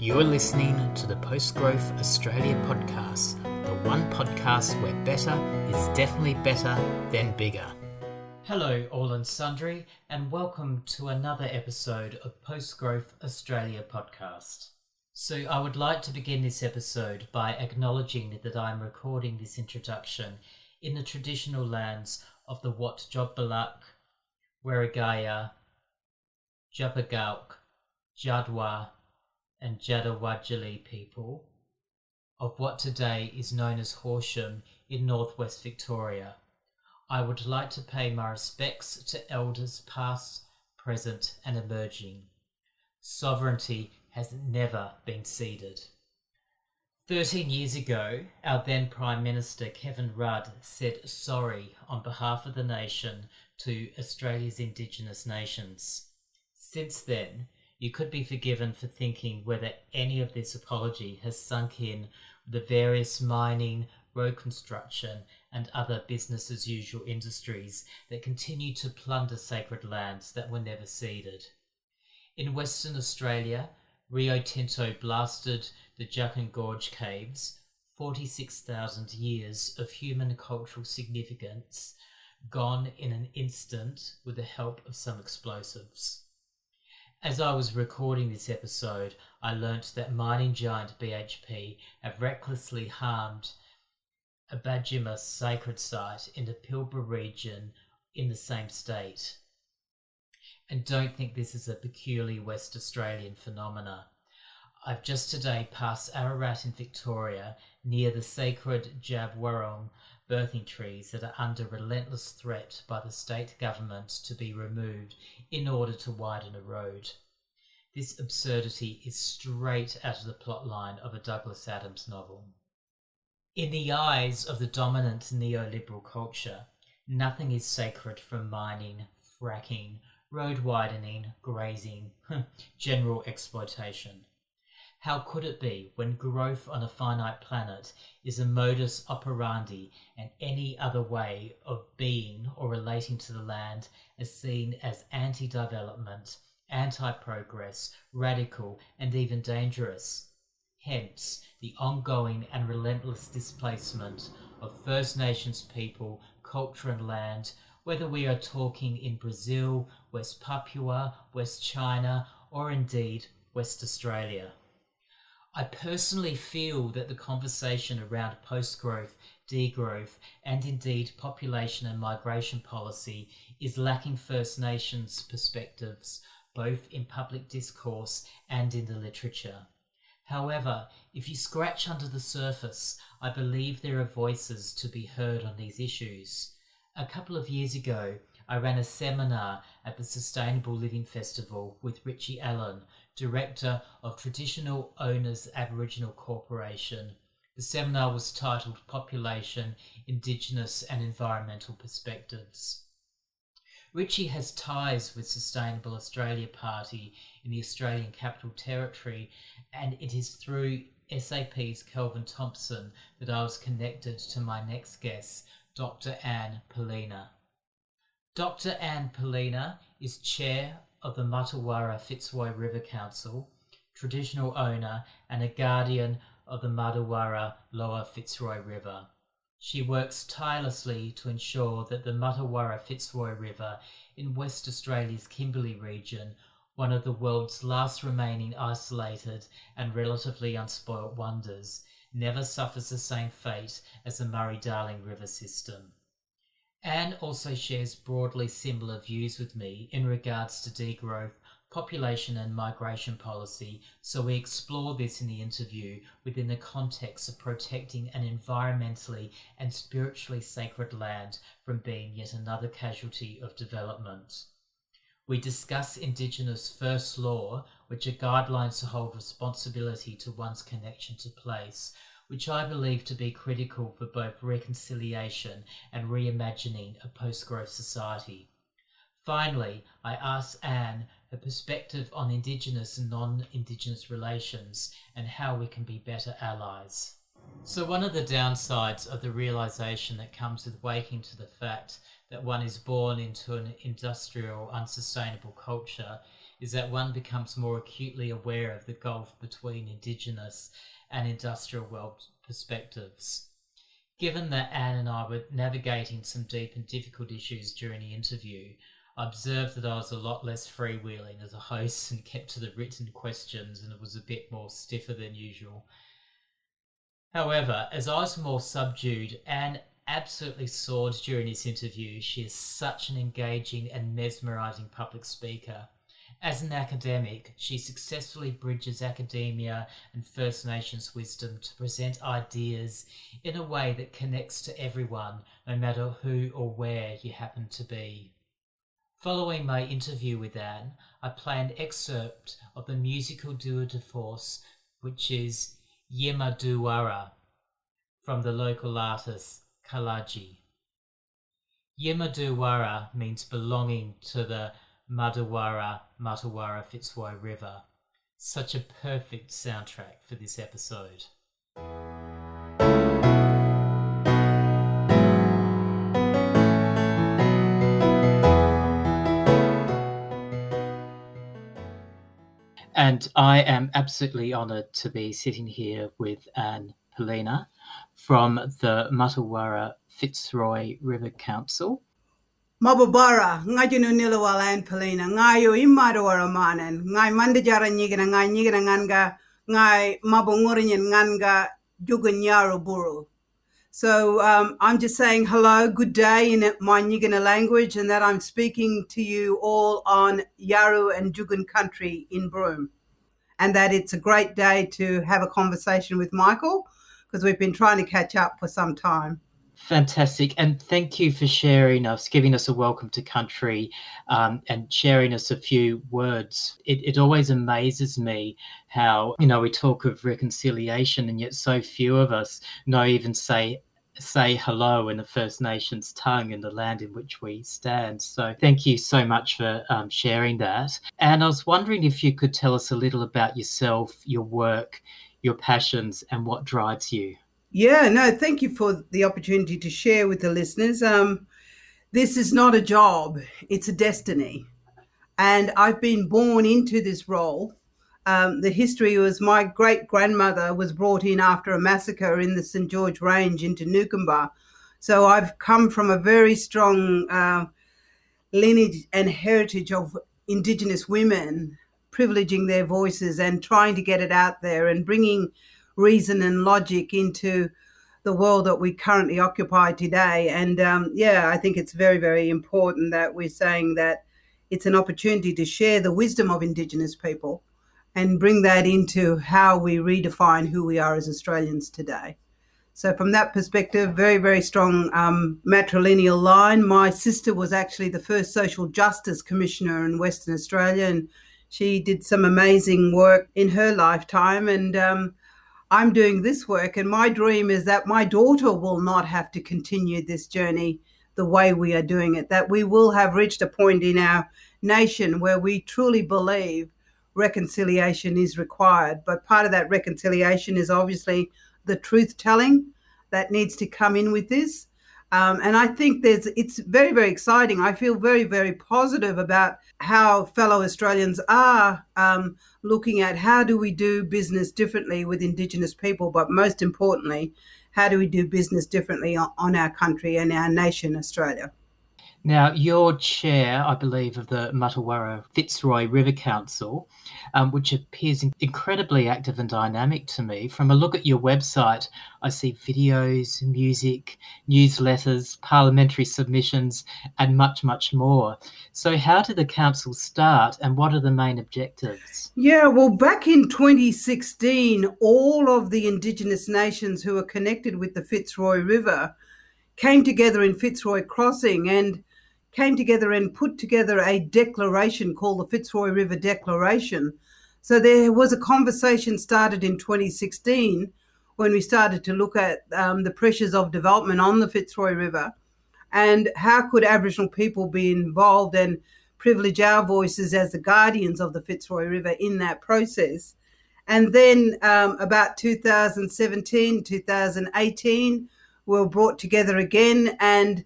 You are listening to the Post Growth Australia podcast, the one podcast where better is definitely better than bigger. Hello, all and sundry, and welcome to another episode of Post Growth Australia podcast. So, I would like to begin this episode by acknowledging that I'm recording this introduction in the traditional lands of the Wat Jobbalak, Wergaia, Jupagulk, Jaadwa, and Jadawadjali people of what today is known as Horsham in northwest Victoria. I would like to pay my respects to elders past, present, and emerging. Sovereignty has never been ceded. Thirteen years ago, our then Prime Minister Kevin Rudd said sorry on behalf of the nation to Australia's Indigenous nations. Since then, you could be forgiven for thinking whether any of this apology has sunk in with the various mining, road construction, and other business as usual industries that continue to plunder sacred lands that were never ceded. In Western Australia, Rio Tinto blasted the Juukan Gorge caves, 46,000 years of human cultural significance gone in an instant with the help of some explosives. As I was recording this episode, I learnt that mining giant BHP have recklessly harmed a Banjima sacred site in the Pilbara region in the same state. And don't think this is a peculiarly West Australian phenomena. I've just today passed Ararat in Victoria near the sacred Djab Wurrung birthing trees that are under relentless threat by the state government to be removed in order to widen a road. This absurdity is straight out of the plotline of a Douglas Adams novel. In the eyes of the dominant neoliberal culture, nothing is sacred from mining, fracking, road widening, grazing, general exploitation. How could it be when growth on a finite planet is a modus operandi and any other way of being or relating to the land is seen as anti development, anti progress, radical, and even dangerous? Hence, the ongoing and relentless displacement of First Nations people, culture, and land, whether we are talking in Brazil, West Papua, West China, or indeed West Australia. I personally feel that the conversation around post growth, degrowth, and indeed population and migration policy is lacking First Nations perspectives, both in public discourse and in the literature. However, if you scratch under the surface, I believe there are voices to be heard on these issues. A couple of years ago, I ran a seminar at the Sustainable Living Festival with Richie Allen, Director of Traditional Owners Aboriginal Corporation. The seminar was titled Population, Indigenous and Environmental Perspectives. Richie has ties with Sustainable Australia Party in the Australian Capital Territory, and it is through SAP's Kelvin Thomson that I was connected to my next guest, Dr. Anne Poelina. Dr. Anne Poelina is chair of the Martuwarra Fitzroy River Council, traditional owner and a guardian of the Martuwarra Lower Fitzroy River. She works tirelessly to ensure that the Martuwarra Fitzroy River in West Australia's Kimberley region, one of the world's last remaining isolated and relatively unspoilt wonders, never suffers the same fate as the Murray Darling River system. Anne also shares broadly similar views with me in regards to degrowth, population and migration policy, so we explore this in the interview within the context of protecting an environmentally and spiritually sacred land from being yet another casualty of development. We discuss Indigenous First Law, which are guidelines to hold responsibility to one's connection to place, which I believe to be critical for both reconciliation and reimagining a post growth society. Finally, I asked Anne her perspective on Indigenous and non Indigenous relations and how we can be better allies. So, one of the downsides of the realization that comes with waking to the fact that one is born into an industrial, unsustainable culture is that one becomes more acutely aware of the gulf between Indigenous and industrial world perspectives. Given that Anne and I were navigating some deep and difficult issues during the interview, I observed that I was a lot less freewheeling as a host and kept to the written questions and it was a bit more stiffer than usual. However, as I was more subdued, Anne absolutely soared during this interview. She is such an engaging and mesmerizing public speaker. As an academic, she successfully bridges academia and First Nations wisdom to present ideas in a way that connects to everyone, no matter who or where you happen to be. Following my interview with Anne, I play an excerpt of the musical tour de force, which is Yimaduwara, from the local artist Kalaji. Yimaduwara means belonging to the Martuwarra Martuwarra Fitzroy River. Such a perfect soundtrack for this episode. And I am absolutely honoured to be sitting here with Anne Poelina from the Martuwarra Fitzroy River Council mababara ngajinu nila walan palina ngayo imado waramanen ngai mandajara nyigina ngai nyigina nganga ngai mabongorinyan nganga juganyaru buru so um, I'm just saying hello, good day in my Nyikina language, and that I'm speaking to you all on Yawuru and Djugun country in Broome. And that it's a great day to have a conversation with Michael because we've been trying to catch up for some time. Fantastic. And thank you for sharing us, giving us a welcome to country um, and sharing us a few words. It, it always amazes me how, you know, we talk of reconciliation and yet so few of us know even say say hello in the First Nations tongue in the land in which we stand. So thank you so much for um, sharing that. And I was wondering if you could tell us a little about yourself, your work, your passions, and what drives you. Yeah, no, thank you for the opportunity to share with the listeners. Um, this is not a job, it's a destiny. And I've been born into this role. Um, the history was my great grandmother was brought in after a massacre in the St. George Range into Newcombe. So I've come from a very strong uh, lineage and heritage of Indigenous women privileging their voices and trying to get it out there and bringing reason and logic into the world that we currently occupy today. And um, yeah, I think it's very, very important that we're saying that it's an opportunity to share the wisdom of Indigenous people and bring that into how we redefine who we are as Australians today. So, from that perspective, very, very strong um, matrilineal line. My sister was actually the first social justice commissioner in Western Australia, and she did some amazing work in her lifetime. And um, I'm doing this work, and my dream is that my daughter will not have to continue this journey the way we are doing it, that we will have reached a point in our nation where we truly believe reconciliation is required. But part of that reconciliation is obviously the truth telling that needs to come in with this. Um, and I think there's it's very very exciting. I feel very very positive about how fellow Australians are um, looking at how do we do business differently with Indigenous people, but most importantly, how do we do business differently on, on our country and our nation, Australia. Now, you're chair, I believe, of the Martuwarra Fitzroy River Council, um, which appears incredibly active and dynamic to me. From a look at your website, I see videos, music, newsletters, parliamentary submissions, and much, much more. So, how did the council start and what are the main objectives? Yeah, well, back in 2016, all of the Indigenous nations who are connected with the Fitzroy River came together in Fitzroy Crossing and came together and put together a declaration called the Fitzroy River Declaration. So there was a conversation started in 2016 when we started to look at um, the pressures of development on the Fitzroy River and how could Aboriginal people be involved and privilege our voices as the guardians of the Fitzroy River in that process. And then um, about 2017, 2018, we were brought together again and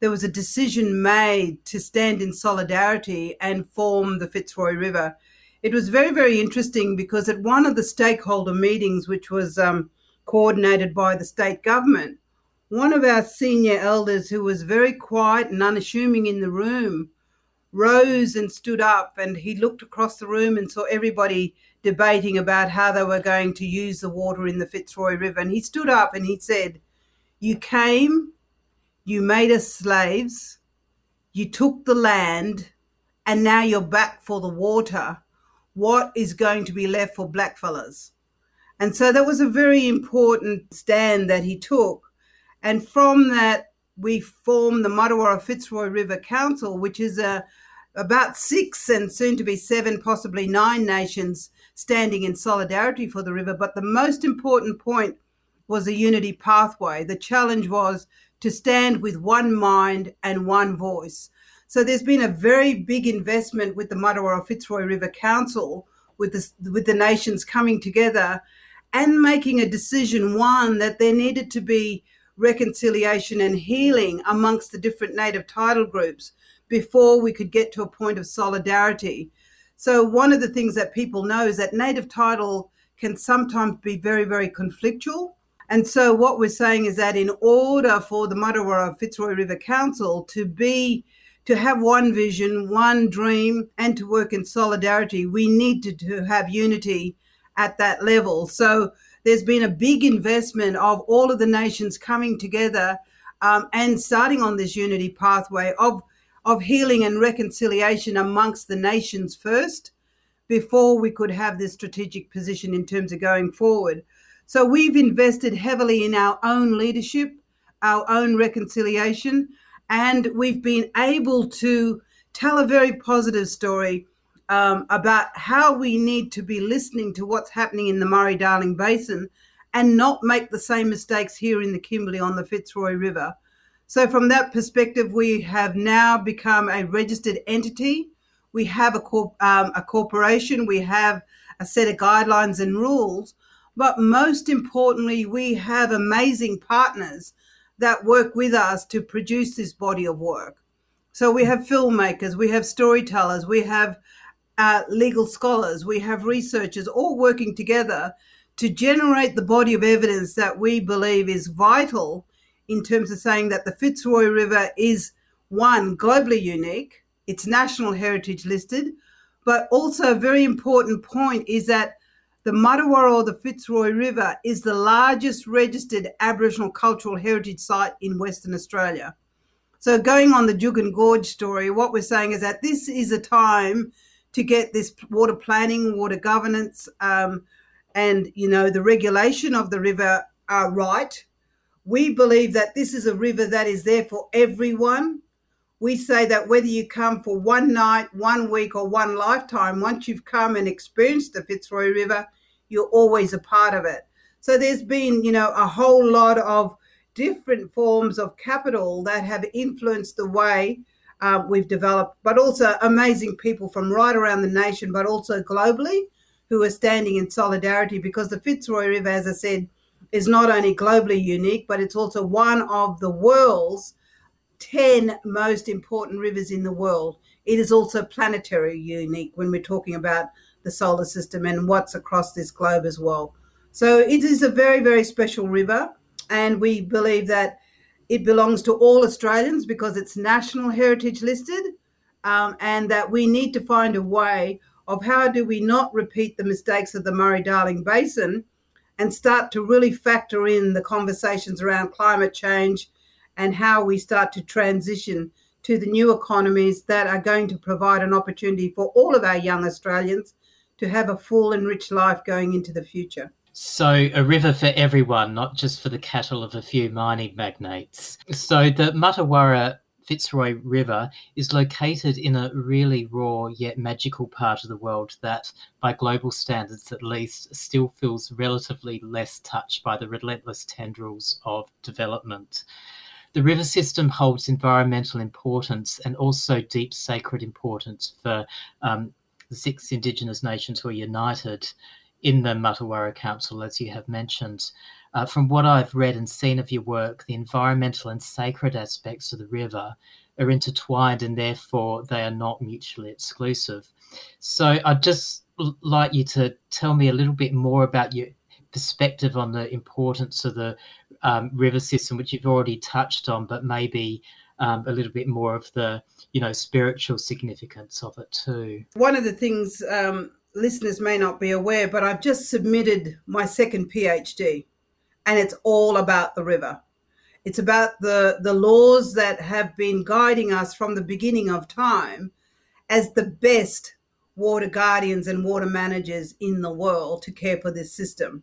there was a decision made to stand in solidarity and form the Fitzroy River. It was very, very interesting because at one of the stakeholder meetings, which was um, coordinated by the state government, one of our senior elders, who was very quiet and unassuming in the room, rose and stood up and he looked across the room and saw everybody debating about how they were going to use the water in the Fitzroy River. And he stood up and he said, You came, you made us slaves, you took the land, and now you're back for the water. What is going to be left for blackfellas? And so that was a very important stand that he took. And from that, we formed the Martuwarra Fitzroy River Council, which is a about six and soon to be seven, possibly nine nations standing in solidarity for the river. But the most important point was a unity pathway. The challenge was to stand with one mind and one voice. So there's been a very big investment with the Martuwarra Fitzroy River Council, with the, with the nations coming together and making a decision one that there needed to be reconciliation and healing amongst the different native title groups before we could get to a point of solidarity. So, one of the things that people know is that native title can sometimes be very, very conflictual. And so, what we're saying is that in order for the Martuwarra Fitzroy River Council to be to have one vision, one dream, and to work in solidarity, we need to, to have unity at that level. So there's been a big investment of all of the nations coming together um, and starting on this unity pathway of of healing and reconciliation amongst the nations first before we could have this strategic position in terms of going forward. So we've invested heavily in our own leadership, our own reconciliation, and we've been able to tell a very positive story um, about how we need to be listening to what's happening in the Murray Darling Basin and not make the same mistakes here in the Kimberley on the Fitzroy River. So, from that perspective, we have now become a registered entity. We have a, corp- um, a corporation, we have a set of guidelines and rules, but most importantly, we have amazing partners that work with us to produce this body of work. So, we have filmmakers, we have storytellers, we have uh, legal scholars, we have researchers all working together to generate the body of evidence that we believe is vital in terms of saying that the Fitzroy River is one, globally unique, it's national heritage listed, but also a very important point is that the Martuwarra or the Fitzroy River is the largest registered Aboriginal cultural heritage site in Western Australia. So, going on the Juukan Gorge story, what we're saying is that this is a time to get this water planning, water governance, um, and you know the regulation of the river uh, right we believe that this is a river that is there for everyone. We say that whether you come for one night, one week, or one lifetime, once you've come and experienced the Fitzroy River, you're always a part of it. So there's been, you know, a whole lot of different forms of capital that have influenced the way uh, we've developed, but also amazing people from right around the nation, but also globally, who are standing in solidarity because the Fitzroy River, as I said, is not only globally unique, but it's also one of the world's 10 most important rivers in the world. It is also planetary unique when we're talking about the solar system and what's across this globe as well. So it is a very, very special river. And we believe that it belongs to all Australians because it's national heritage listed. Um, and that we need to find a way of how do we not repeat the mistakes of the Murray Darling Basin and start to really factor in the conversations around climate change and how we start to transition to the new economies that are going to provide an opportunity for all of our young Australians to have a full and rich life going into the future. So, a river for everyone, not just for the cattle of a few mining magnates. So, the Martuwarra Fitzroy River is located in a really raw yet magical part of the world that, by global standards at least, still feels relatively less touched by the relentless tendrils of development. The river system holds environmental importance and also deep sacred importance for um, the six Indigenous nations were united in the Martuwarra Council, as you have mentioned. uh, from what I've read and seen of your work, the environmental and sacred aspects of the river are intertwined and therefore they are not mutually exclusive. So I'd just like you to tell me a little bit more about your perspective on the importance of the um, river system, which you've already touched on, but maybe um, a little bit more of the you know spiritual significance of it too. One of the things um, listeners may not be aware, but I've just submitted my second PhD, and it's all about the river. It's about the the laws that have been guiding us from the beginning of time as the best water guardians and water managers in the world to care for this system.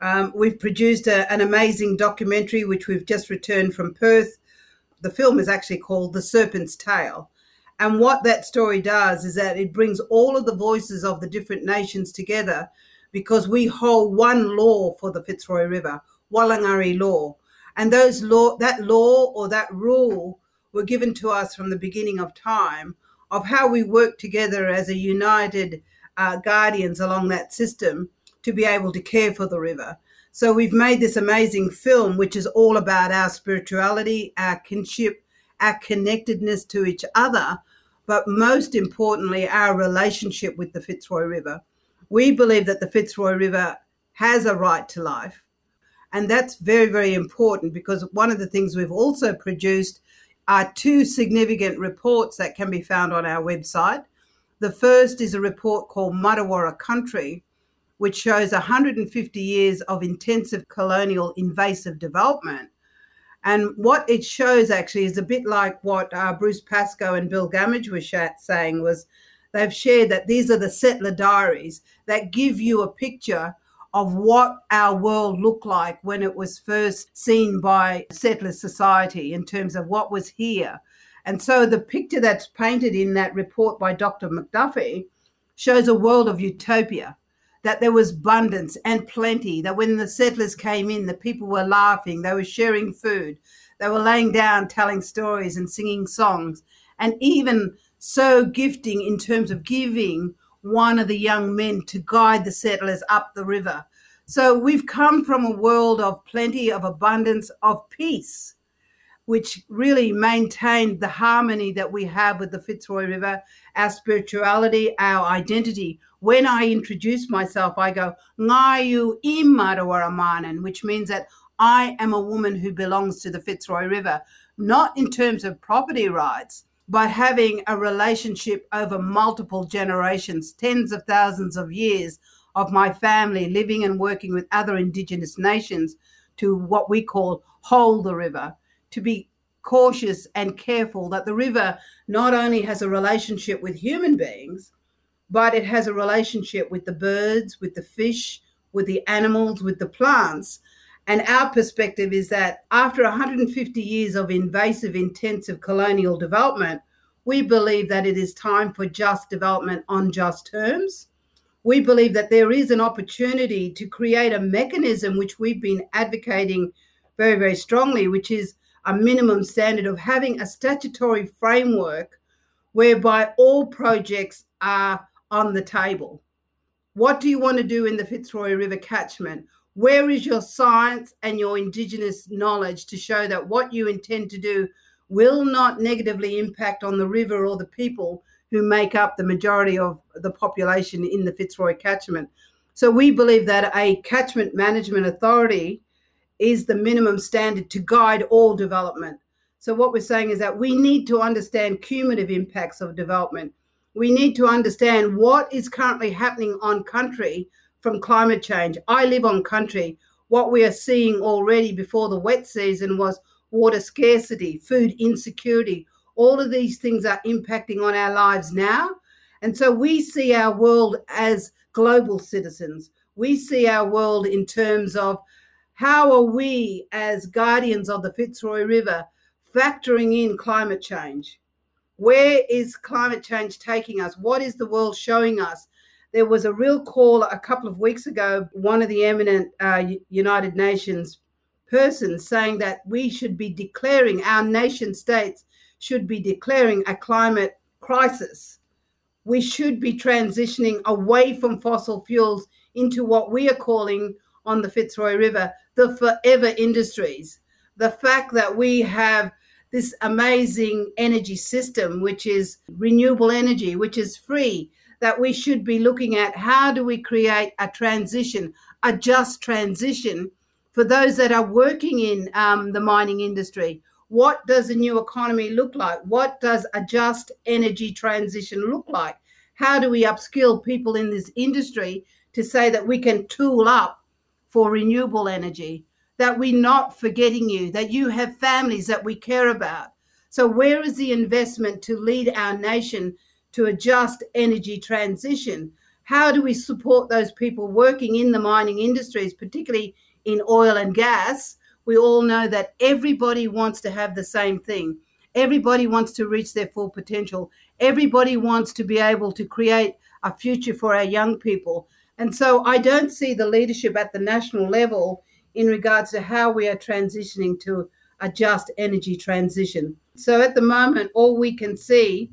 Um, we've produced a, an amazing documentary which we've just returned from Perth. The film is actually called The Serpent's Tail. And what that story does is that it brings all of the voices of the different nations together because we hold one law for the Fitzroy River, Warloongarriy law. And those law that law or that rule were given to us from the beginning of time of how we work together as a united uh, guardians along that system to be able to care for the river. So we've made this amazing film, which is all about our spirituality, our kinship, our connectedness to each other, but most importantly, our relationship with the Fitzroy River. We believe that the Fitzroy River has a right to life. And that's very, very important because one of the things we've also produced are two significant reports that can be found on our website. The first is a report called Martuwarra Country, which shows 150 years of intensive colonial invasive development. And what it shows actually is a bit like what uh, Bruce Pascoe and Bill Gammage were saying was they've shared that these are the settler diaries that give you a picture of what our world looked like when it was first seen by settler society in terms of what was here. And so the picture that's painted in that report by Dr. McDuffie shows a world of utopia, that there was abundance and plenty, that when the settlers came in, the people were laughing, they were sharing food, they were laying down telling stories and singing songs, and even so gifting in terms of giving one of the young men to guide the settlers up the river. So we've come from a world of plenty, of abundance, of peace, which really maintained the harmony that we have with the Fitzroy River, our spirituality, our identity. When I introduce myself, I go, Ngayu Imarawaraman, which means that I am a woman who belongs to the Fitzroy River, not in terms of property rights, by having a relationship over multiple generations, tens of thousands of years of my family living and working with other Indigenous nations to what we call hold the river, to be cautious and careful that the river not only has a relationship with human beings, but it has a relationship with the birds, with the fish, with the animals, with the plants, and our perspective is that after 150 years of invasive, intensive colonial development, we believe that it is time for just development on just terms. We believe that there is an opportunity to create a mechanism which we've been advocating very, very strongly, which is a minimum standard of having a statutory framework whereby all projects are on the table. What do you want to do in the Fitzroy River catchment? Where is your science and your Indigenous knowledge to show that what you intend to do will not negatively impact on the river or the people who make up the majority of the population in the Fitzroy catchment? So we believe that a catchment management authority is the minimum standard to guide all development. So what we're saying is that we need to understand cumulative impacts of development. We need to understand what is currently happening on country from climate change. I live on country. What we are seeing already before the wet season was water scarcity, food insecurity. All of these things are impacting on our lives now. And so we see our world as global citizens. We see our world in terms of how are we, as guardians of the Fitzroy River, factoring in climate change? Where is climate change taking us? What is the world showing us? there was a real call a couple of weeks ago, one of the eminent uh, United Nations persons saying that we should be declaring, our nation states should be declaring a climate crisis. We should be transitioning away from fossil fuels into what we are calling on the Fitzroy River the forever industries. The fact that we have this amazing energy system, which is renewable energy, which is free, that we should be looking at how do we create a transition, a just transition for those that are working in um, the mining industry. What does a new economy look like? What does a just energy transition look like? How do we upskill people in this industry to say that we can tool up for renewable energy? That we're not forgetting you, that you have families that we care about. So, where is the investment to lead our nation to a just energy transition? How do we support those people working in the mining industries, particularly in oil and gas? We all know that everybody wants to have the same thing. Everybody wants to reach their full potential. Everybody wants to be able to create a future for our young people. And so I don't see the leadership at the national level in regards to how we are transitioning to a just energy transition. So at the moment, all we can see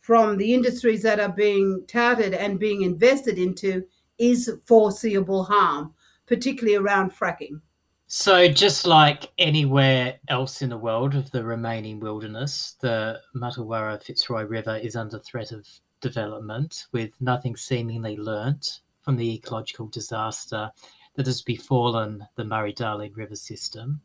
from the industries that are being touted and being invested into is foreseeable harm, particularly around fracking. So, just like anywhere else in the world of the remaining wilderness, the Martuwarra Fitzroy River is under threat of development, with nothing seemingly learnt from the ecological disaster that has befallen the Murray Darling River system.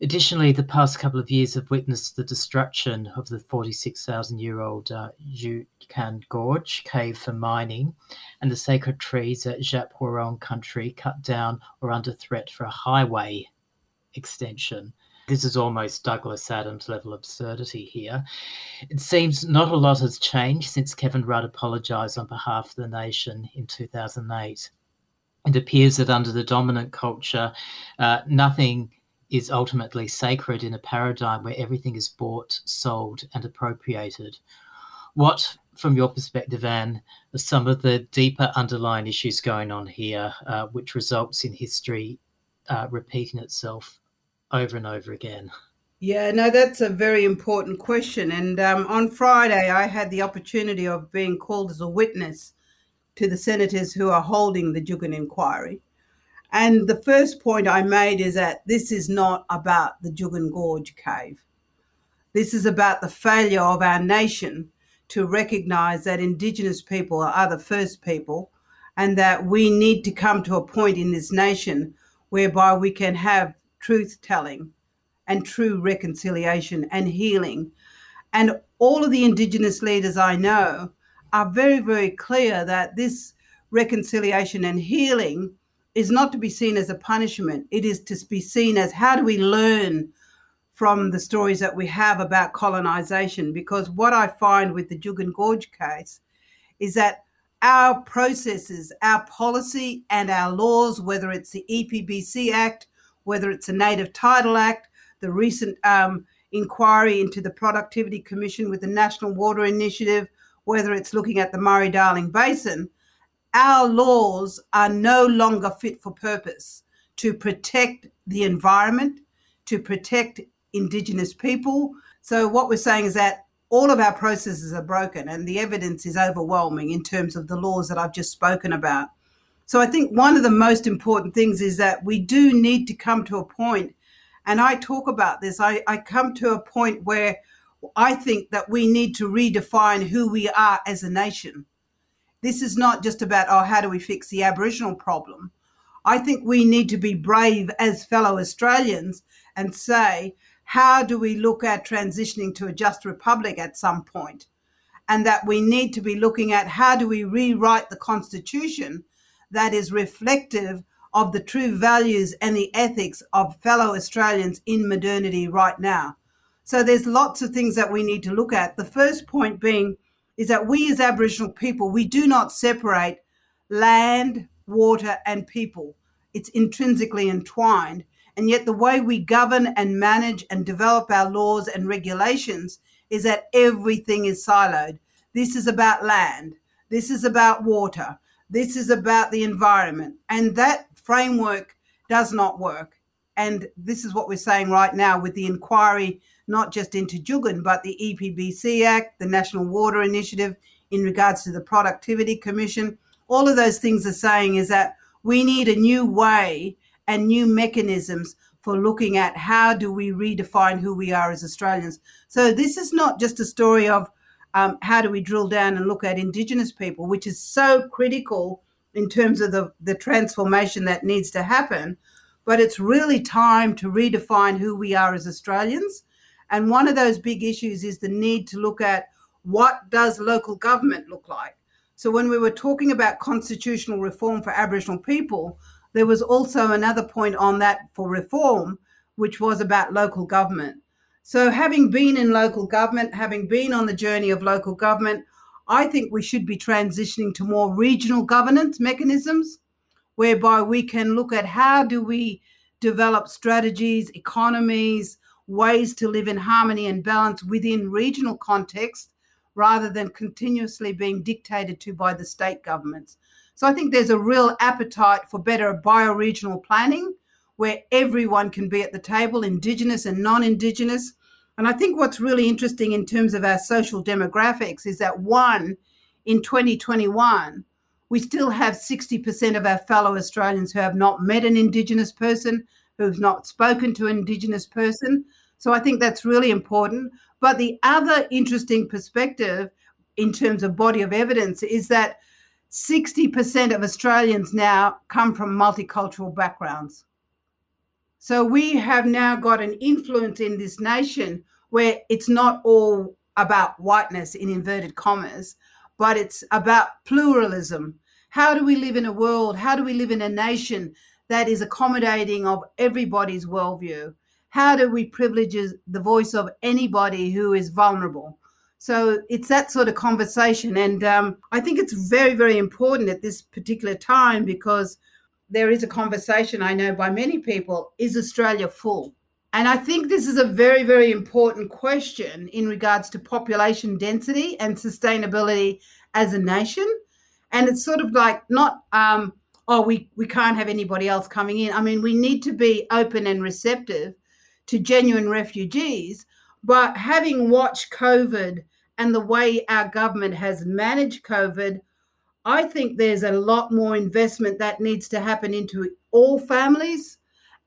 Additionally, the past couple of years have witnessed the destruction of the 46,000 year old uh, Juukan Gorge cave for mining and the sacred trees at Wurrung country cut down or under threat for a highway extension. This is almost Douglas Adams level absurdity here. It seems not a lot has changed since Kevin Rudd apologised on behalf of the nation in 2008 it appears that under the dominant culture, uh, nothing is ultimately sacred in a paradigm where everything is bought, sold, and appropriated. What, from your perspective, Anne, are some of the deeper underlying issues going on here, uh, which results in history uh, repeating itself over and over again? Yeah, no, that's a very important question. And um, on Friday, I had the opportunity of being called as a witness to the senators who are holding the Juukan inquiry. And the first point I made is that this is not about the Juukan Gorge cave. This is about the failure of our nation to recognize that Indigenous people are the first people and that we need to come to a point in this nation whereby we can have truth telling and true reconciliation and healing. And all of the Indigenous leaders I know are very, very clear that this reconciliation and healing is not to be seen as a punishment. It is to be seen as how do we learn from the stories that we have about colonization? Because what I find with the Juukan Gorge case is that our processes, our policy, and our laws, whether it's the EPBC Act, whether it's the Native Title Act, the recent um, inquiry into the Productivity Commission with the National Water Initiative, whether it's looking at the Murray Darling Basin, our laws are no longer fit for purpose to protect the environment, to protect Indigenous people. So, what we're saying is that all of our processes are broken, and the evidence is overwhelming in terms of the laws that I've just spoken about. So, I think one of the most important things is that we do need to come to a point, and I talk about this, I, I come to a point where I think that we need to redefine who we are as a nation. This is not just about, oh, how do we fix the Aboriginal problem? I think we need to be brave as fellow Australians and say, how do we look at transitioning to a just republic at some point? And that we need to be looking at how do we rewrite the constitution that is reflective of the true values and the ethics of fellow Australians in modernity right now. So there's lots of things that we need to look at. The first point being is that we as Aboriginal people, we do not separate land, water, and people. It's intrinsically entwined. And yet, the way we govern and manage and develop our laws and regulations is that everything is siloed. This is about land. This is about water. This is about the environment. And that framework does not work. And this is what we're saying right now with the inquiry not just into Juukan, but the EPBC Act, the National Water Initiative in regards to the Productivity Commission. All of those things are saying is that we need a new way and new mechanisms for looking at how do we redefine who we are as Australians. So this is not just a story of um, how do we drill down and look at Indigenous people, which is so critical in terms of the, the transformation that needs to happen. But it's really time to redefine who we are as Australians. And one of those big issues is the need to look at what does local government look like. So when we were talking about constitutional reform for Aboriginal people, there was also another point on that for reform, which was about local government. So, having been in local government, having been on the journey of local government, I think we should be transitioning to more regional governance mechanisms whereby we can look at how do we develop strategies, economies, ways to live in harmony and balance within regional context rather than continuously being dictated to by the state governments. So I think there's a real appetite for better bioregional planning where everyone can be at the table, Indigenous and non Indigenous, and I think what's really interesting in terms of our social demographics is that one, in 2021, we still have 60% of our fellow Australians who have not met an Indigenous person, who've not spoken to an Indigenous person. So I think that's really important. But the other interesting perspective in terms of body of evidence is that 60% of Australians now come from multicultural backgrounds. So we have now got an influence in this nation where it's not all about whiteness in inverted commas, but it's about pluralism. How do we live in a world? How do we live in a nation that is accommodating of everybody's worldview? How do we privilege the voice of anybody who is vulnerable? So it's that sort of conversation. And um, I think it's very, very important at this particular time because there is a conversation I know by many people is Australia full? And I think this is a very, very important question in regards to population density and sustainability as a nation. And it's sort of like not, um, oh, we, we can't have anybody else coming in. I mean, we need to be open and receptive to genuine refugees. But having watched COVID and the way our government has managed COVID, I think there's a lot more investment that needs to happen into all families.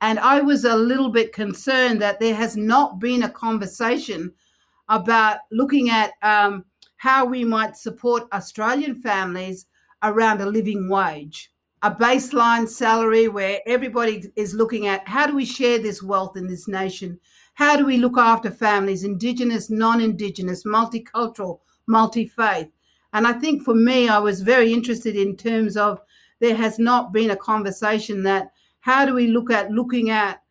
And I was a little bit concerned that there has not been a conversation about looking at um, how we might support Australian families around a living wage, a baseline salary where everybody is looking at how do we share this wealth in this nation? How do we look after families, Indigenous, non Indigenous, multicultural, multi faith? And I think for me, I was very interested in terms of there has not been a conversation that how do we look at looking at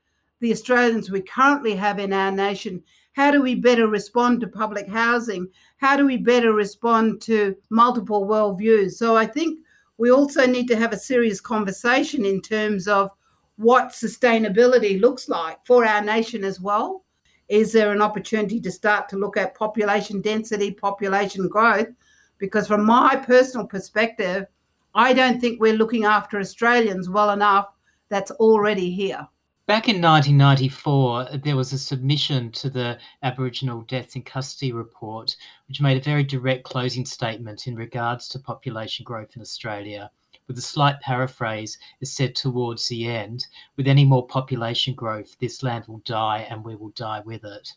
the Australians we currently have in our nation? How do we better respond to public housing? How do we better respond to multiple worldviews? So I think we also need to have a serious conversation in terms of what sustainability looks like for our nation as well. Is there an opportunity to start to look at population density, population growth? because from my personal perspective, I don't think we're looking after Australians well enough that's already here. Back in 1994, there was a submission to the Aboriginal Deaths in Custody report, which made a very direct closing statement in regards to population growth in Australia. With a slight paraphrase, it said towards the end, with any more population growth, this land will die and we will die with it.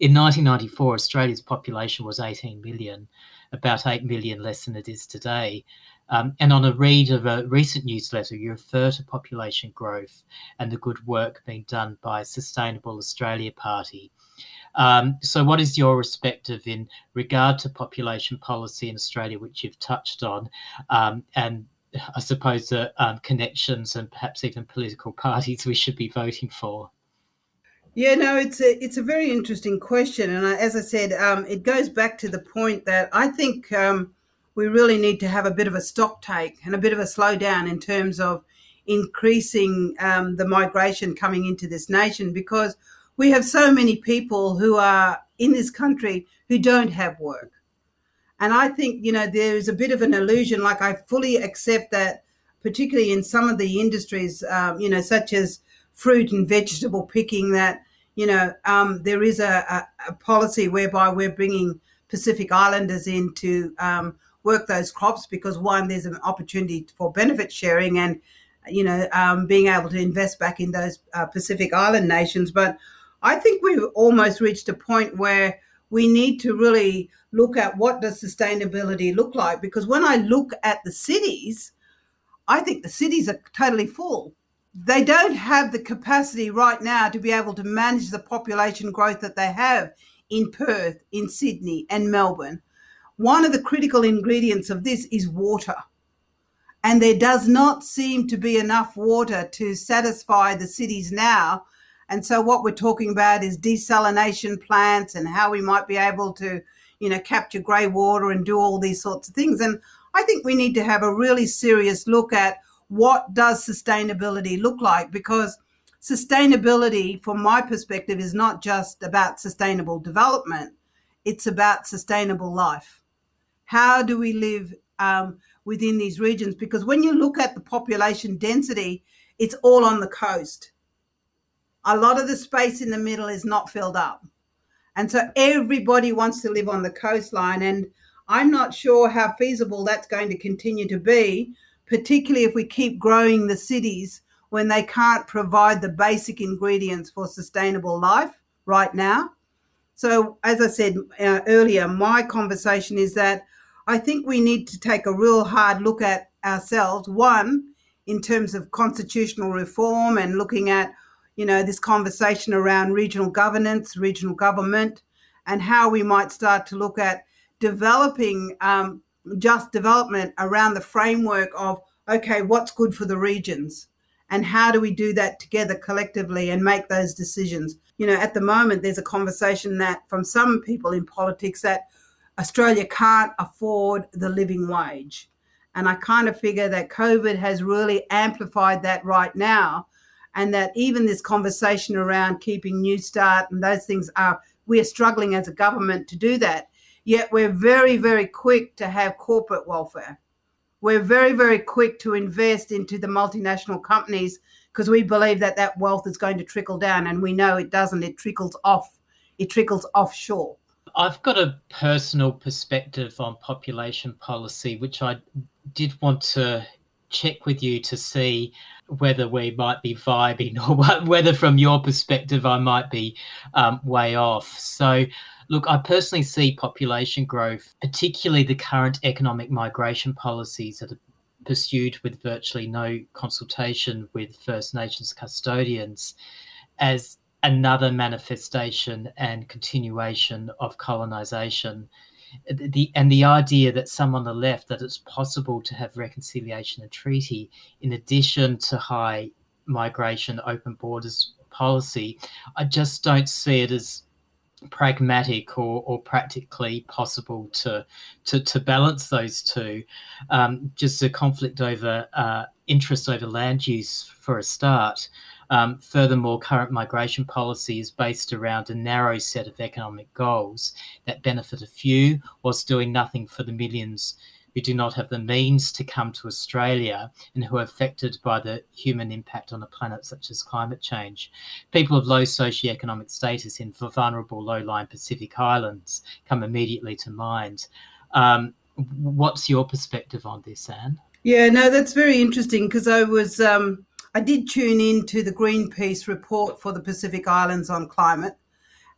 In 1994, Australia's population was 18 million, about 8 million less than it is today. Um, and on a read of a recent newsletter, you refer to population growth and the good work being done by Sustainable Australia Party. Um, so, what is your perspective in regard to population policy in Australia, which you've touched on, um, and I suppose the um, connections and perhaps even political parties we should be voting for? Yeah, no, it's a it's a very interesting question, and I, as I said, um, it goes back to the point that I think um, we really need to have a bit of a stock take and a bit of a slowdown in terms of increasing um, the migration coming into this nation because we have so many people who are in this country who don't have work, and I think you know there is a bit of an illusion. Like I fully accept that, particularly in some of the industries, um, you know, such as fruit and vegetable picking, that you know, um, there is a, a, a, policy whereby we're bringing Pacific Islanders in to um, work those crops because one, there's an opportunity for benefit sharing, and you know, um, being able to invest back in those uh, Pacific Island nations. But I think we've almost reached a point where we need to really look at what does sustainability look like because when I look at the cities, I think the cities are totally full. They don't have the capacity right now to be able to manage the population growth that they have in Perth, in Sydney, and Melbourne. One of the critical ingredients of this is water. And there does not seem to be enough water to satisfy the cities now and so what we're talking about is desalination plants and how we might be able to, you know, capture grey water and do all these sorts of things. And I think we need to have a really serious look at what does sustainability look like because sustainability from my perspective is not just about sustainable development it's about sustainable life how do we live um, within these regions because when you look at the population density it's all on the coast a lot of the space in the middle is not filled up. And so everybody wants to live on the coastline. And I'm not sure how feasible that's going to continue to be, particularly if we keep growing the cities when they can't provide the basic ingredients for sustainable life right now. So, as I said uh, earlier, my conversation is that I think we need to take a real hard look at ourselves. One, in terms of constitutional reform and looking at you know, this conversation around regional governance, regional government, and how we might start to look at developing um, just development around the framework of, okay, what's good for the regions? And how do we do that together collectively and make those decisions? You know, at the moment, there's a conversation that from some people in politics that Australia can't afford the living wage. And I kind of figure that COVID has really amplified that right now and that even this conversation around keeping Newstart and those things are we are struggling as a government to do that. Yet we're very, very quick to have corporate welfare. We're very, very quick to invest into the multinational companies because we believe that that wealth is going to trickle down, and we know it doesn't. It trickles off. It trickles offshore. I've got a personal perspective on population policy, which I did want to check with you to see whether we might be vibing or whether from your perspective I might be um, way off. So, look, I personally see population growth, particularly the current economic migration policies that are pursued with virtually no consultation with First Nations custodians, as another manifestation and continuation of colonisation the and the idea that some on the left that it's possible to have reconciliation and treaty in addition to high migration open borders policy i just don't see it as pragmatic or, or practically possible to, to to balance those two. Um, just a conflict over uh, interest over land use for a start um, furthermore, current migration policy is based around a narrow set of economic goals that benefit a few whilst doing nothing for the millions who do not have the means to come to Australia and who are affected by the human impact on the planet such as climate change. People of low socioeconomic status in vulnerable low-lying Pacific islands come immediately to mind. Um, what's your perspective on this, Anne? Yeah, no, that's very interesting because I was um, I did tune in to the Greenpeace report for the Pacific Islands on climate,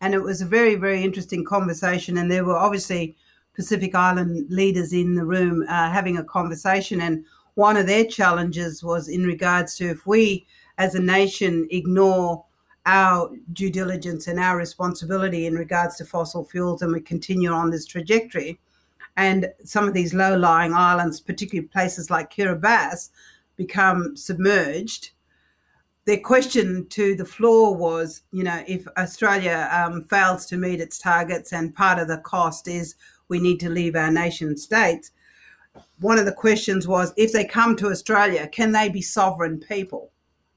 and it was a very, very interesting conversation. And there were obviously Pacific Island leaders in the room uh, having a conversation. And one of their challenges was in regards to if we as a nation ignore our due diligence and our responsibility in regards to fossil fuels and we continue on this trajectory. And some of these low lying islands, particularly places like Kiribati, become submerged, their question to the floor was, you know, if Australia um, fails to meet its targets and part of the cost is we need to leave our nation states, one of the questions was if they come to Australia, can they be sovereign people?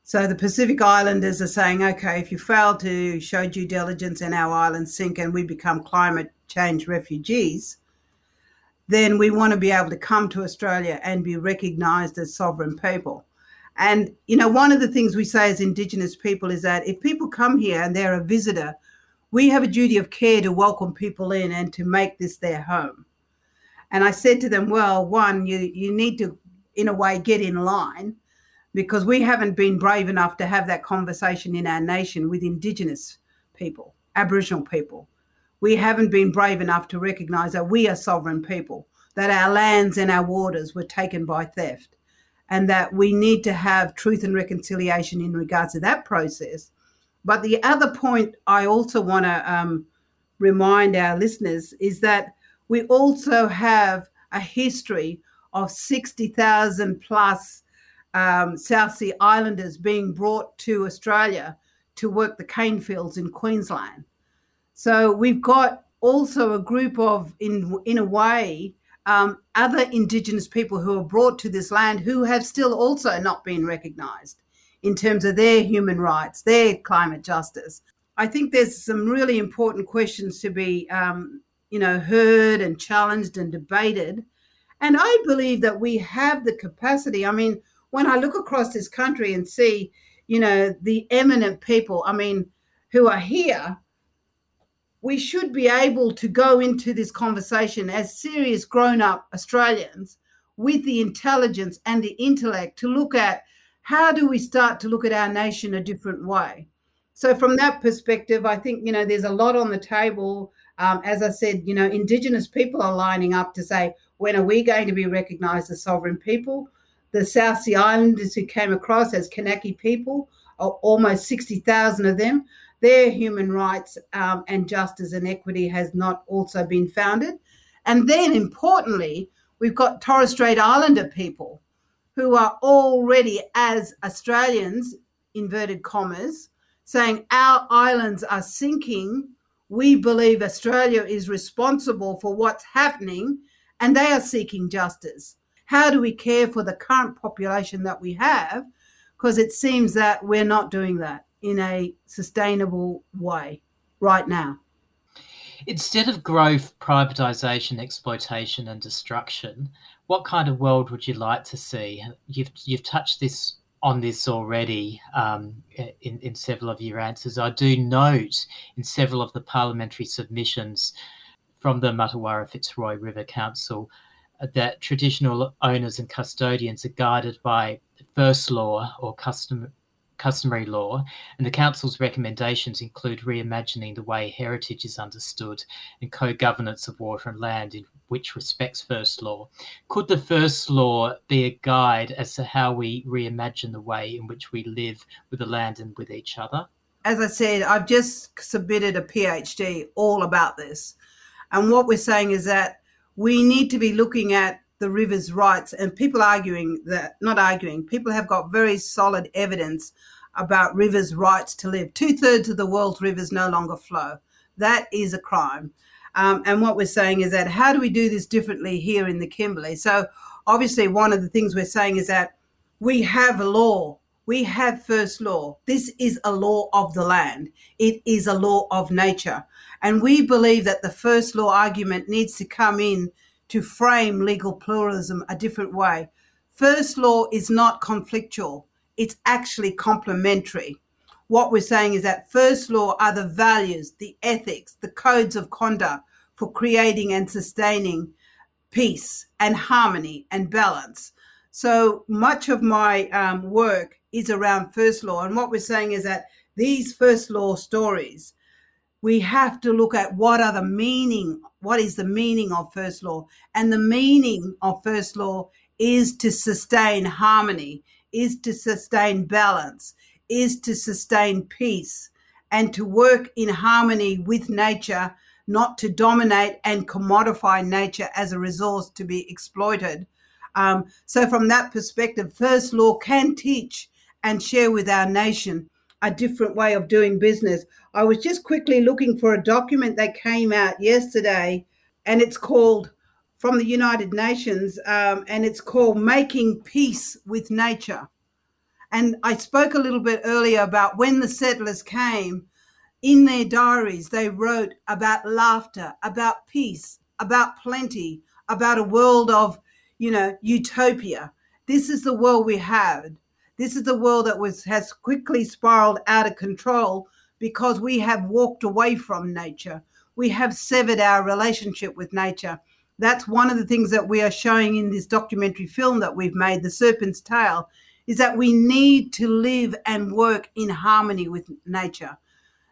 So the Pacific Islanders are saying, okay, if you fail to show due diligence and our islands sink and we become climate change refugees, then we want to be able to come to Australia and be recognised as sovereign people. And, you know, one of the things we say as Indigenous people is that if people come here and they're a visitor, we have a duty of care to welcome people in and to make this their home. And I said to them, well, one, you, you need to, in a way, get in line because we haven't been brave enough to have that conversation in our nation with Indigenous people, Aboriginal people. We haven't been brave enough to recognize that we are sovereign people, that our lands and our waters were taken by theft, and that we need to have truth and reconciliation in regards to that process. But the other point I also want to um, remind our listeners is that we also have a history of 60,000 plus um, South Sea Islanders being brought to Australia to work the cane fields in Queensland. So we've got also a group of, in in a way, um, other Indigenous people who are brought to this land who have still also not been recognised in terms of their human rights, their climate justice. I think there's some really important questions to be, um, you know, heard and challenged and debated. And I believe that we have the capacity. I mean, when I look across this country and see, you know, the eminent people, I mean, who are here, we should be able to go into this conversation as serious grown up Australians with the intelligence and the intellect to look at how do we start to look at our nation a different way. So, from that perspective, I think, you know, there's a lot on the table. Um, as I said, you know, Indigenous people are lining up to say, when are we going to be recognised as sovereign people? the South Sea Islanders who came across as Kanaki people, almost 60,000 of them, their human rights um, and justice and equity has not also been founded. And then importantly, we've got Torres Strait Islander people who are already, as Australians, inverted commas, saying our islands are sinking. We believe Australia is responsible for what's happening, and they are seeking justice how do we care for the current population that we have? Because it seems that we're not doing that in a sustainable way right now. Instead of growth, privatization, exploitation, and destruction, what kind of world would you like to see? You've you've touched this on this already um, in, in several of your answers. I do note in several of the parliamentary submissions from the Martuwarra Fitzroy River Council that traditional owners and custodians are guided by first law or custom, customary law, and the Council's recommendations include reimagining the way heritage is understood and co governance of water and land in which respects first law. Could the first law be a guide as to how we reimagine the way in which we live with the land and with each other? As I said, I've just submitted a PhD all about this. And what we're saying is that we need to be looking at the river's rights and people arguing that not arguing people have got very solid evidence about rivers rights to live. Two-thirds of the world's rivers no longer flow. That is a crime. Um, and what we're saying is that how do we do this differently here in the kimberley? So obviously one of the things we're saying is that we have a law. We have first law. This is a law of the land. It is a law of nature. And we believe that the first law argument needs to come in to frame legal pluralism a different way. First law is not conflictual, it's actually complementary. What we're saying is that first law are the values, the ethics, the codes of conduct for creating and sustaining peace and harmony and balance. So much of my um, work is around first law. And what we're saying is that these first law stories we have to look at what are the meaning what is the meaning of first law? And the meaning of first law is to sustain harmony is to sustain balance is to sustain peace and to work in harmony with nature not to dominate and commodify nature as a resource to be exploited. Um, so from that perspective first law can teach and share with our nation a different way of doing business. I was just quickly looking for a document that came out yesterday, and it's called from the United Nations, um, and it's called Making Peace with Nature. And I spoke a little bit earlier about when the settlers came, in their diaries, they wrote about laughter, about peace, about plenty, about a world of, you know, utopia. This is the world we had. This is a world that was has quickly spiraled out of control because we have walked away from nature. We have severed our relationship with nature. That's one of the things that we are showing in this documentary film that we've made, The Serpent's Tail, is that we need to live and work in harmony with nature.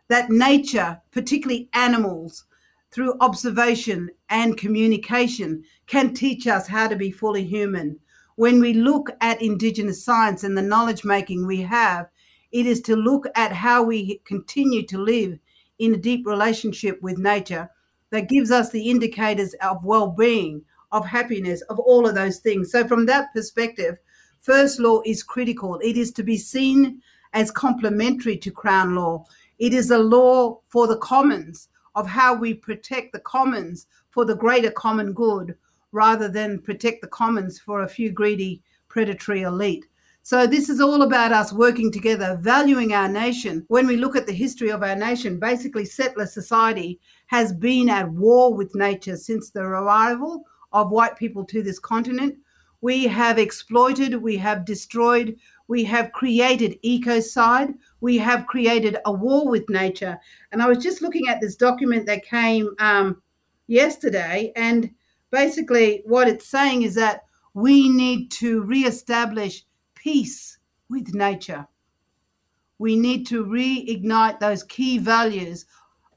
That nature, particularly animals, through observation and communication, can teach us how to be fully human. When we look at Indigenous science and the knowledge making we have, it is to look at how we continue to live in a deep relationship with nature that gives us the indicators of well being, of happiness, of all of those things. So, from that perspective, first law is critical. It is to be seen as complementary to Crown law. It is a law for the commons of how we protect the commons for the greater common good rather than protect the commons for a few greedy predatory elite. So, this is all about us working together, valuing our nation. When we look at the history of our nation, basically, settler society has been at war with nature since the arrival of white people to this continent. We have exploited, we have destroyed, we have created ecocide, we have created a war with nature. And I was just looking at this document that came um, yesterday, and basically what it's saying is that we need to reestablish peace with nature. We need to reignite those key values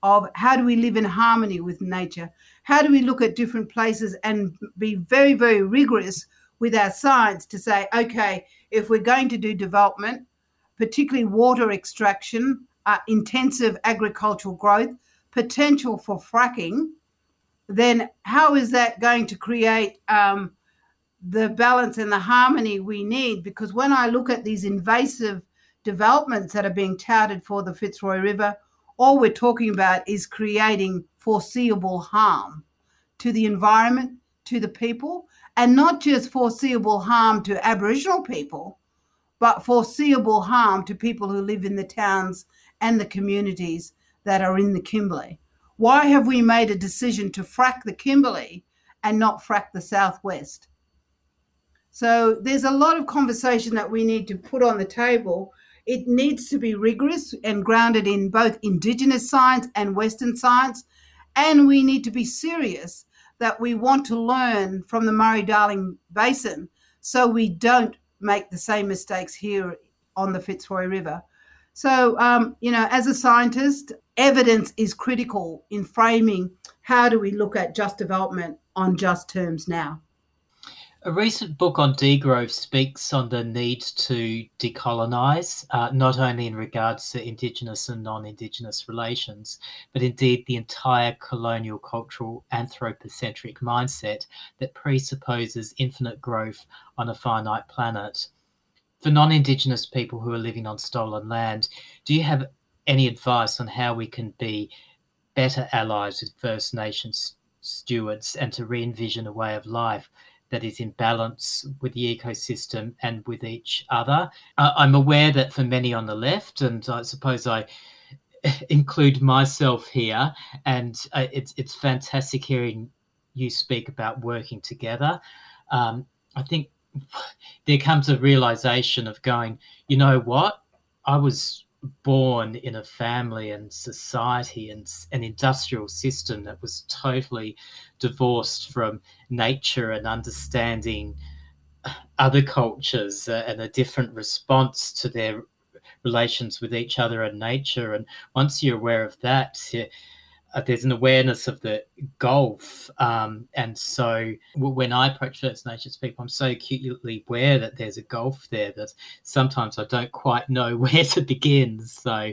of how do we live in harmony with nature? How do we look at different places and be very, very rigorous with our science to say, okay, if we're going to do development, particularly water extraction, uh, intensive agricultural growth, potential for fracking, then how is that going to create um, the balance and the harmony we need? Because when I look at these invasive developments that are being touted for the Fitzroy River, all we're talking about is creating foreseeable harm to the environment, to the people, and not just foreseeable harm to Aboriginal people, but foreseeable harm to people who live in the towns and the communities that are in the Kimberley. Why have we made a decision to frack the Kimberley and not frack the Southwest? So there's a lot of conversation that we need to put on the table. It needs to be rigorous and grounded in both Indigenous science and Western science. And we need to be serious that we want to learn from the Murray Darling Basin so we don't make the same mistakes here on the Fitzroy River. So, um, you know, as a scientist, evidence is critical in framing how do we look at just development on just terms now. A recent book on degrowth speaks on the need to decolonise, uh, not only in regards to Indigenous and non Indigenous relations, but indeed the entire colonial cultural anthropocentric mindset that presupposes infinite growth on a finite planet. For non Indigenous people who are living on stolen land, do you have any advice on how we can be better allies with First Nations stewards and to re envision a way of life? that is in balance with the ecosystem and with each other. Uh, I'm aware that for many on the left, and I suppose I include myself here, and uh, it's it's fantastic hearing you speak about working together. Um, I think there comes a realization of going, you know what, I was born in a family and society and an industrial system that was totally divorced from nature and understanding other cultures uh, and a different response to their relations with each other and nature. And once you're aware of that, uh, there's an awareness of the gulf. Um, and so when I approach First Nations people, I'm so acutely aware that there's a gulf there that sometimes I don't quite know where to begin. So,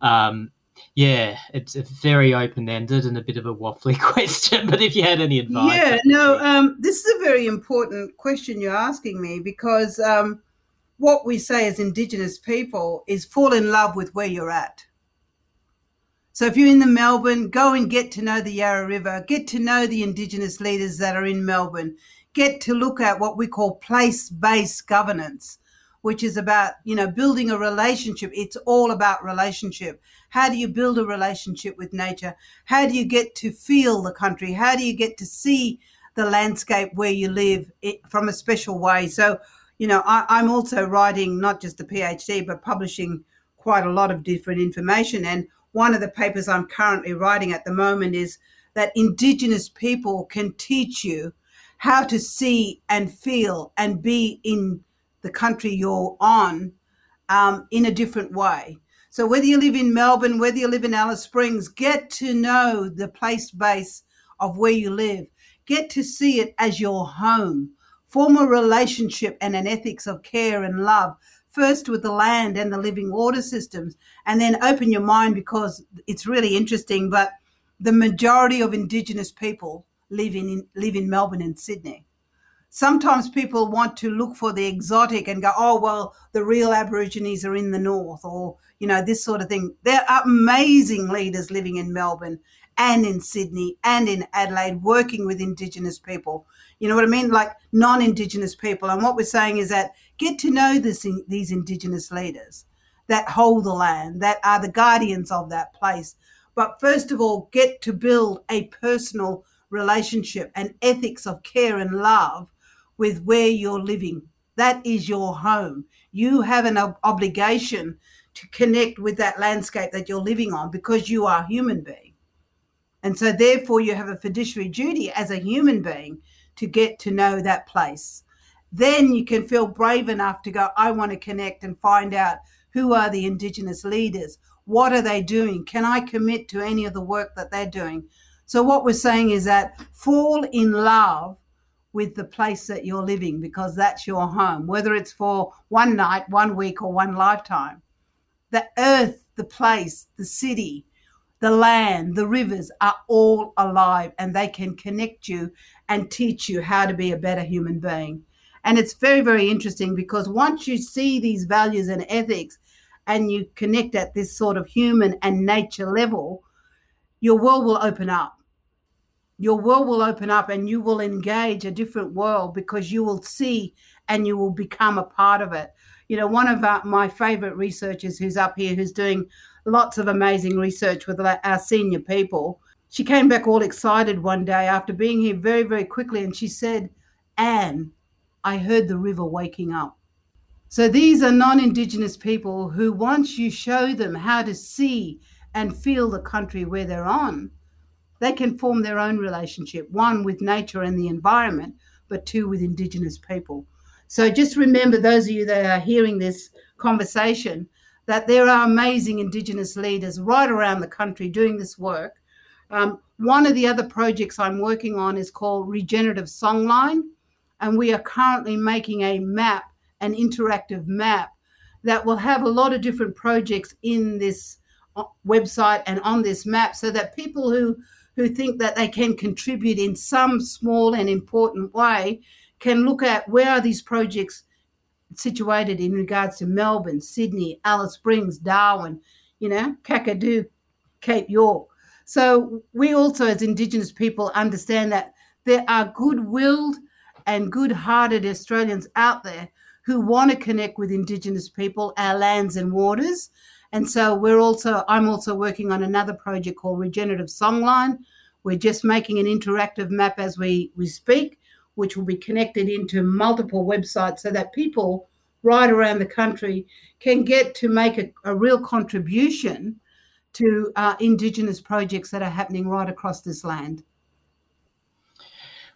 um, yeah, it's, a very open ended and a bit of a waffly question. But if you had any advice, yeah, no, um, this is a very important question you're asking me because um, what we say as Indigenous people is fall in love with where you're at. So if you're in the Melbourne, go and get to know the Yarra River, get to know the Indigenous leaders that are in Melbourne, get to look at what we call place-based governance, which is about, you know, building a relationship. It's all about relationship. How do you build a relationship with nature? How do you get to feel the country? How do you get to see the landscape where you live from a special way? So, you know, I, am also writing not just a PhD, but publishing quite a lot of different information. And one of the papers I'm currently writing at the moment is that Indigenous people can teach you how to see and feel and be in the country you're on um, in a different way. So whether you live in Melbourne, whether you live in Alice Springs, get to know the place base of where you live. Get to see it as your home. Form a relationship and an ethics of care and love, first with the land and the living water systems, and then open your mind because it's really interesting. But the majority of Indigenous people live in, live in Melbourne and Sydney sometimes people want to look for the exotic and go, oh, well, the real Aborigines are in the north, or, you know, this sort of thing. There are amazing leaders living in Melbourne and in Sydney and in Adelaide working with Indigenous people. You know what I mean? Like non Indigenous people. And what we're saying is that get to know this, these Indigenous leaders that hold the land, that are the guardians of that place. But first of all, get to build a personal relationship and ethics of care and love with where you're living. That is your home. You have an ob- obligation to connect with that landscape that you're living on because you are a human being. And so, therefore, you have a fiduciary duty as a human being to get to know that place. Then you can feel brave enough to go, I want to connect and find out who are the Indigenous leaders? What are they doing? Can I commit to any of the work that they're doing? So, what we're saying is that fall in love with the place that you're living because that's your home, whether it's for one night, one week, or one lifetime. The earth, the place, the city, the land, the rivers are all alive and they can connect you and teach you how to be a better human being. And it's very, very interesting because once you see these values and ethics and you connect at this sort of human and nature level, your world will open up your world will open up and you will engage a different world because you will see and you will become a part of it. You know, one of our, my favorite researchers who's up here, who's doing lots of amazing research with our senior people, she came back all excited one day after being here very, very quickly. And she said, Anne, I heard the river waking up. So these are non Indigenous people who, once you show them how to see and feel the country where they're on, they can form their own relationship one with nature and the environment, but two with Indigenous people. So just remember, those of you that are hearing this conversation, that there are amazing Indigenous leaders right around the country doing this work. Um, one of the other projects I'm working on is called Regenerative Songline, and we are currently making a map, an interactive map that will have a lot of different projects in this uh, website and on this map so that people who who think that they can contribute in some small and important way can look at where are these projects situated in regards to Melbourne, Sydney, Alice Springs, Darwin, you know, Kakadu, Cape York. So we also, as Indigenous people, understand that there are good-willed and good-hearted Australians out there who want to connect with Indigenous people, our lands and waters, and so we're also, I'm also working on another project called Regenerative Songline. We're just making an interactive map as we, we speak, which will be connected into multiple websites so that people right around the country can get to make a, a real contribution to uh, Indigenous projects that are happening right across this land.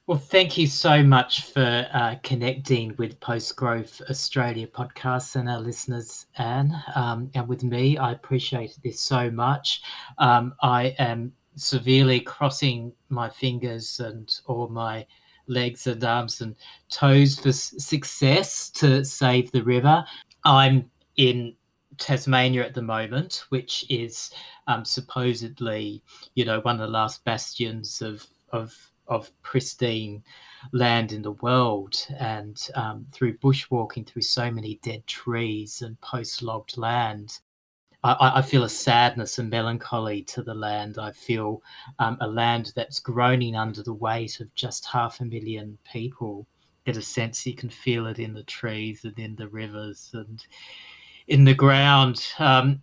Well, thank you so much for uh, connecting with Post Growth Australia podcast and our listeners, Anne, um, and with me. I appreciate this so much. Um, I am severely crossing my fingers and all my legs and arms and toes for success to save the river. I'm in Tasmania at the moment, which is um, supposedly, you know, one of the last bastions of of of pristine land in the world and um, through bushwalking through so many dead trees and post-logged land I, I, feel a sadness and melancholy to the land. I feel um, a land that's groaning under the weight of just half a million people. Get a sense you can feel it in the trees and in the rivers and in the ground. Um,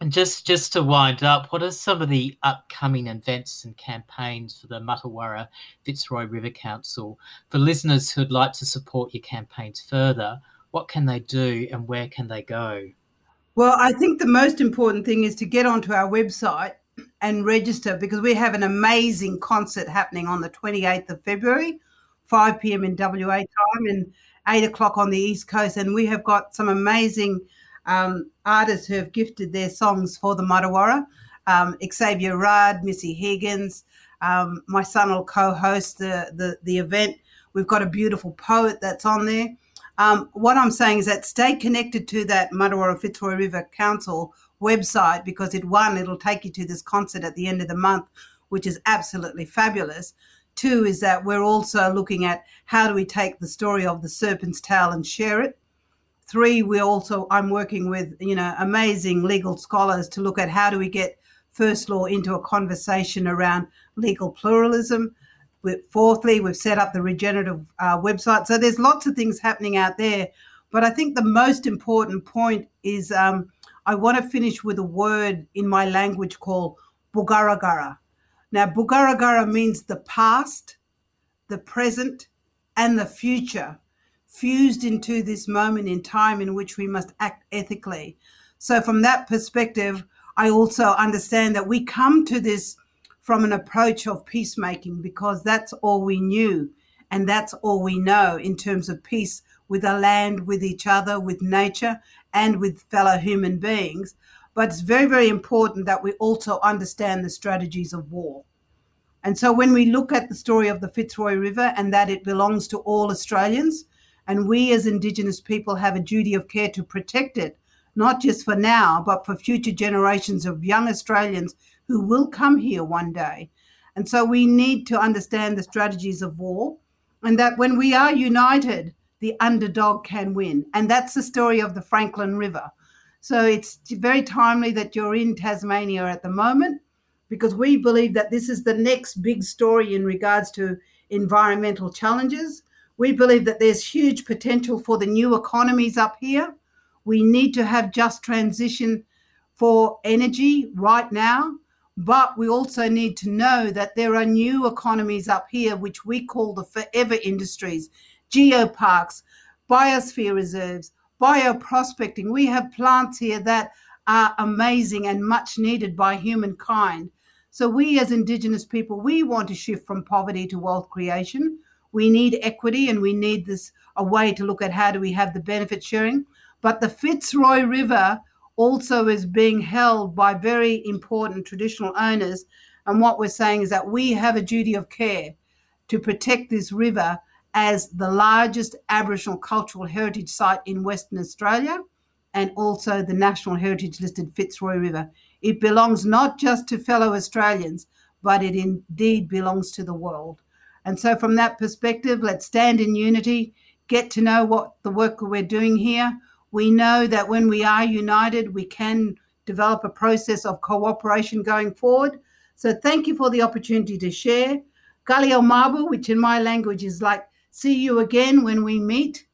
and just just to wind up, what are some of the upcoming events and campaigns for the Martuwarra Fitzroy River Council? For listeners who'd like to support your campaigns further, what can they do and where can they go? Well, I think the most important thing is to get onto our website and register because we have an amazing concert happening on the 28th of February, 5 p.m. in WA time. And eight o'clock on the East Coast. And we have got some amazing um, artists who have gifted their songs for the Martuwarra. Um, Xavier Rudd, Missy Higgins. Um, my son will co-host the, the, the event. We've got a beautiful poet that's on there. Um, what I'm saying is that stay connected to that Martuwarra Fitzroy River Council website because it one it'll take you to this concert at the end of the month, which is absolutely fabulous. Two is that we're also looking at how do we take the story of the serpent's tail and share it. Three, we also I'm working with you know amazing legal scholars to look at how do we get first law into a conversation around legal pluralism. Fourthly, we've set up the regenerative uh, website. So there's lots of things happening out there. But I think the most important point is um, I want to finish with a word in my language called Bugarrigarra. Now, Bugarrigarra means the past, the present, and the future fused into this moment in time in which we must act ethically. So, from that perspective, I also understand that we come to this from an approach of peacemaking because that's all we knew and that's all we know in terms of peace with the land, with each other, with nature, and with fellow human beings. But it's very, very important that we also understand the strategies of war. And so when we look at the story of the Fitzroy River and that it belongs to all Australians, and we as Indigenous people have a duty of care to protect it, not just for now, but for future generations of young Australians who will come here one day. And so we need to understand the strategies of war and that when we are united, the underdog can win. And that's the story of the Franklin River. So it's very timely that you're in Tasmania at the moment because we believe that this is the next big story in regards to environmental challenges. We believe that there's huge potential for the new economies up here. We need to have just transition for energy right now. But we also need to know that there are new economies up here, which we call the forever industries, geoparks, biosphere reserves, bioprospecting. We have plants here that are amazing and much needed by humankind. So we as Indigenous people, we want to shift from poverty to wealth creation. We need equity and we need this a way to look at how do we have the benefit sharing. But the Fitzroy River also is being held by very important traditional owners. And what we're saying is that we have a duty of care to protect this river as the largest Aboriginal cultural heritage site in Western Australia and also the National Heritage listed Fitzroy River. It belongs not just to fellow Australians, but it indeed belongs to the world. And so, from that perspective, let's stand in unity, get to know what the work we're doing here, we know that when we are united, we can develop a process of cooperation going forward. So thank you for the opportunity to share. Galio Mabu, which in my language is like see you again when we meet.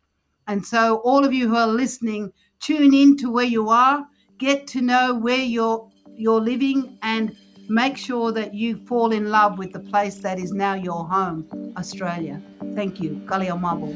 And so all of you who are listening, tune in to where you are, get to know where you're you're living and make sure that you fall in love with the place that is now your home, Australia. Thank you. Galio Mabu.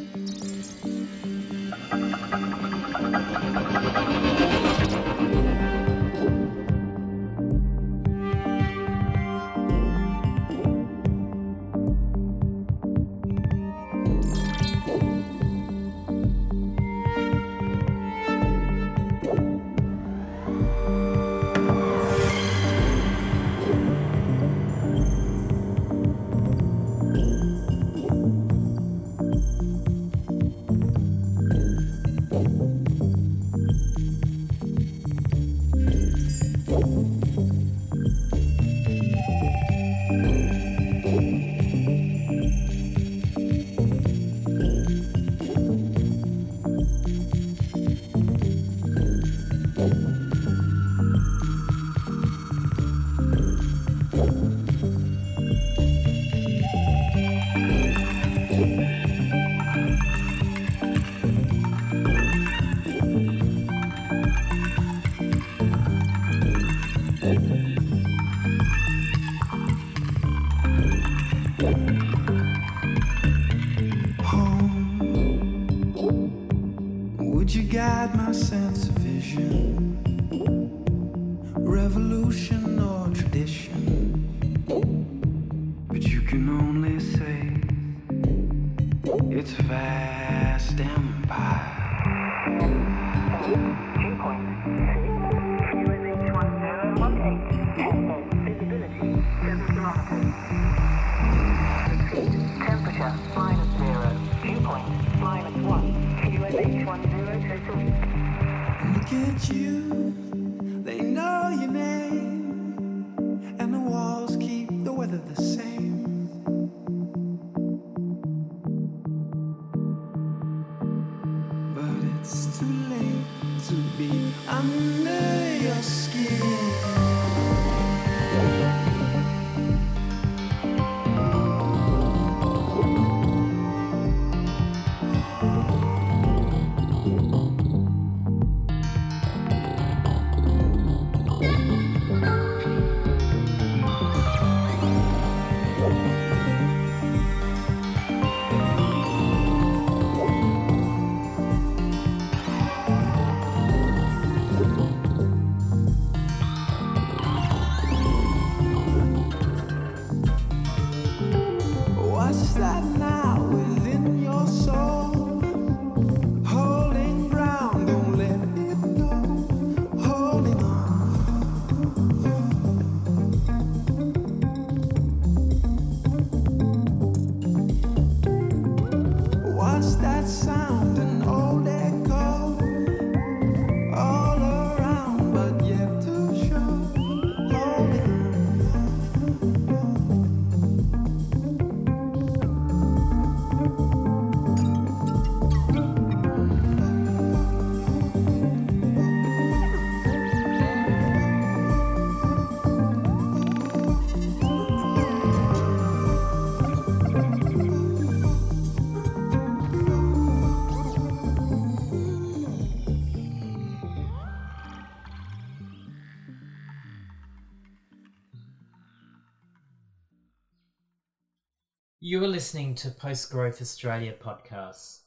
Listening to Post Growth Australia podcasts.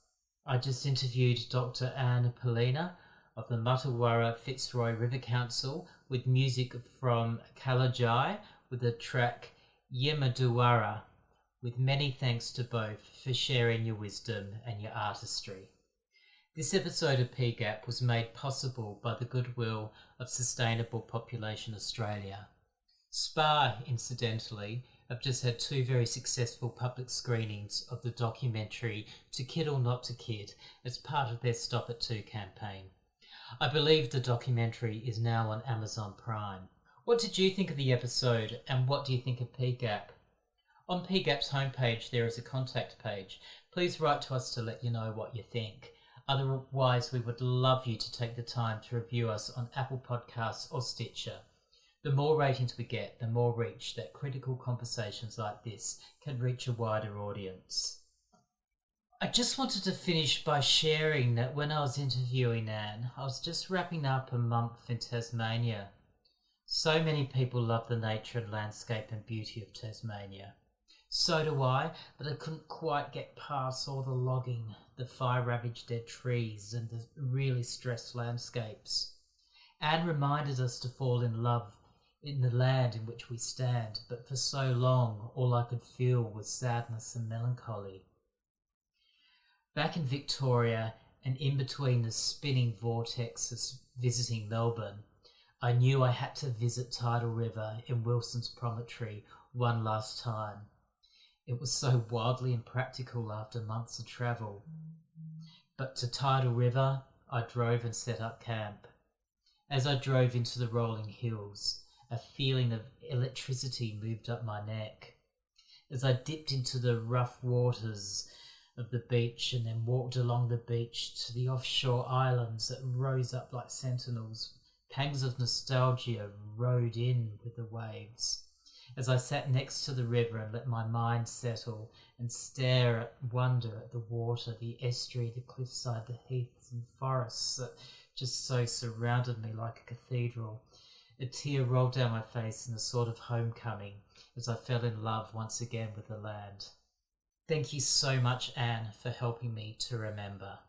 I just interviewed Dr. Anne Poelina of the Martuwarra Fitzroy River Council with music from Kalajai with the track Yimaduwara, with many thanks to both for sharing your wisdom and your artistry. This episode of PGAP was made possible by the goodwill of Sustainable Population Australia. SPA, incidentally, I've just had two very successful public screenings of the documentary To Kid or Not to Kid as part of their Stop at 2 campaign. I believe the documentary is now on Amazon Prime. What did you think of the episode and what do you think of PGAP? On PGAP's homepage, there is a contact page. Please write to us to let you know what you think. Otherwise, we would love you to take the time to review us on Apple Podcasts or Stitcher. The more ratings we get, the more reach that critical conversations like this can reach a wider audience. I just wanted to finish by sharing that when I was interviewing Anne, I was just wrapping up a month in Tasmania. So many people love the nature and landscape and beauty of Tasmania. So do I, but I couldn't quite get past all the logging, the fire ravaged dead trees, and the really stressed landscapes. Anne reminded us to fall in love in the land in which we stand, but for so long all I could feel was sadness and melancholy. Back in Victoria and in between the spinning vortexes visiting Melbourne, I knew I had to visit Tidal River in Wilson's Promontory one last time. It was so wildly impractical after months of travel. But to Tidal River, I drove and set up camp. As I drove into the rolling hills, a feeling of electricity moved up my neck. As I dipped into the rough waters of the beach and then walked along the beach to the offshore islands that rose up like sentinels, pangs of nostalgia rode in with the waves. As I sat next to the river and let my mind settle and stare at wonder at the water, the estuary, the cliffside, the heaths and forests that just so surrounded me like a cathedral, a tear rolled down my face in a sort of homecoming as I fell in love once again with the land. Thank you so much, Anne, for helping me to remember.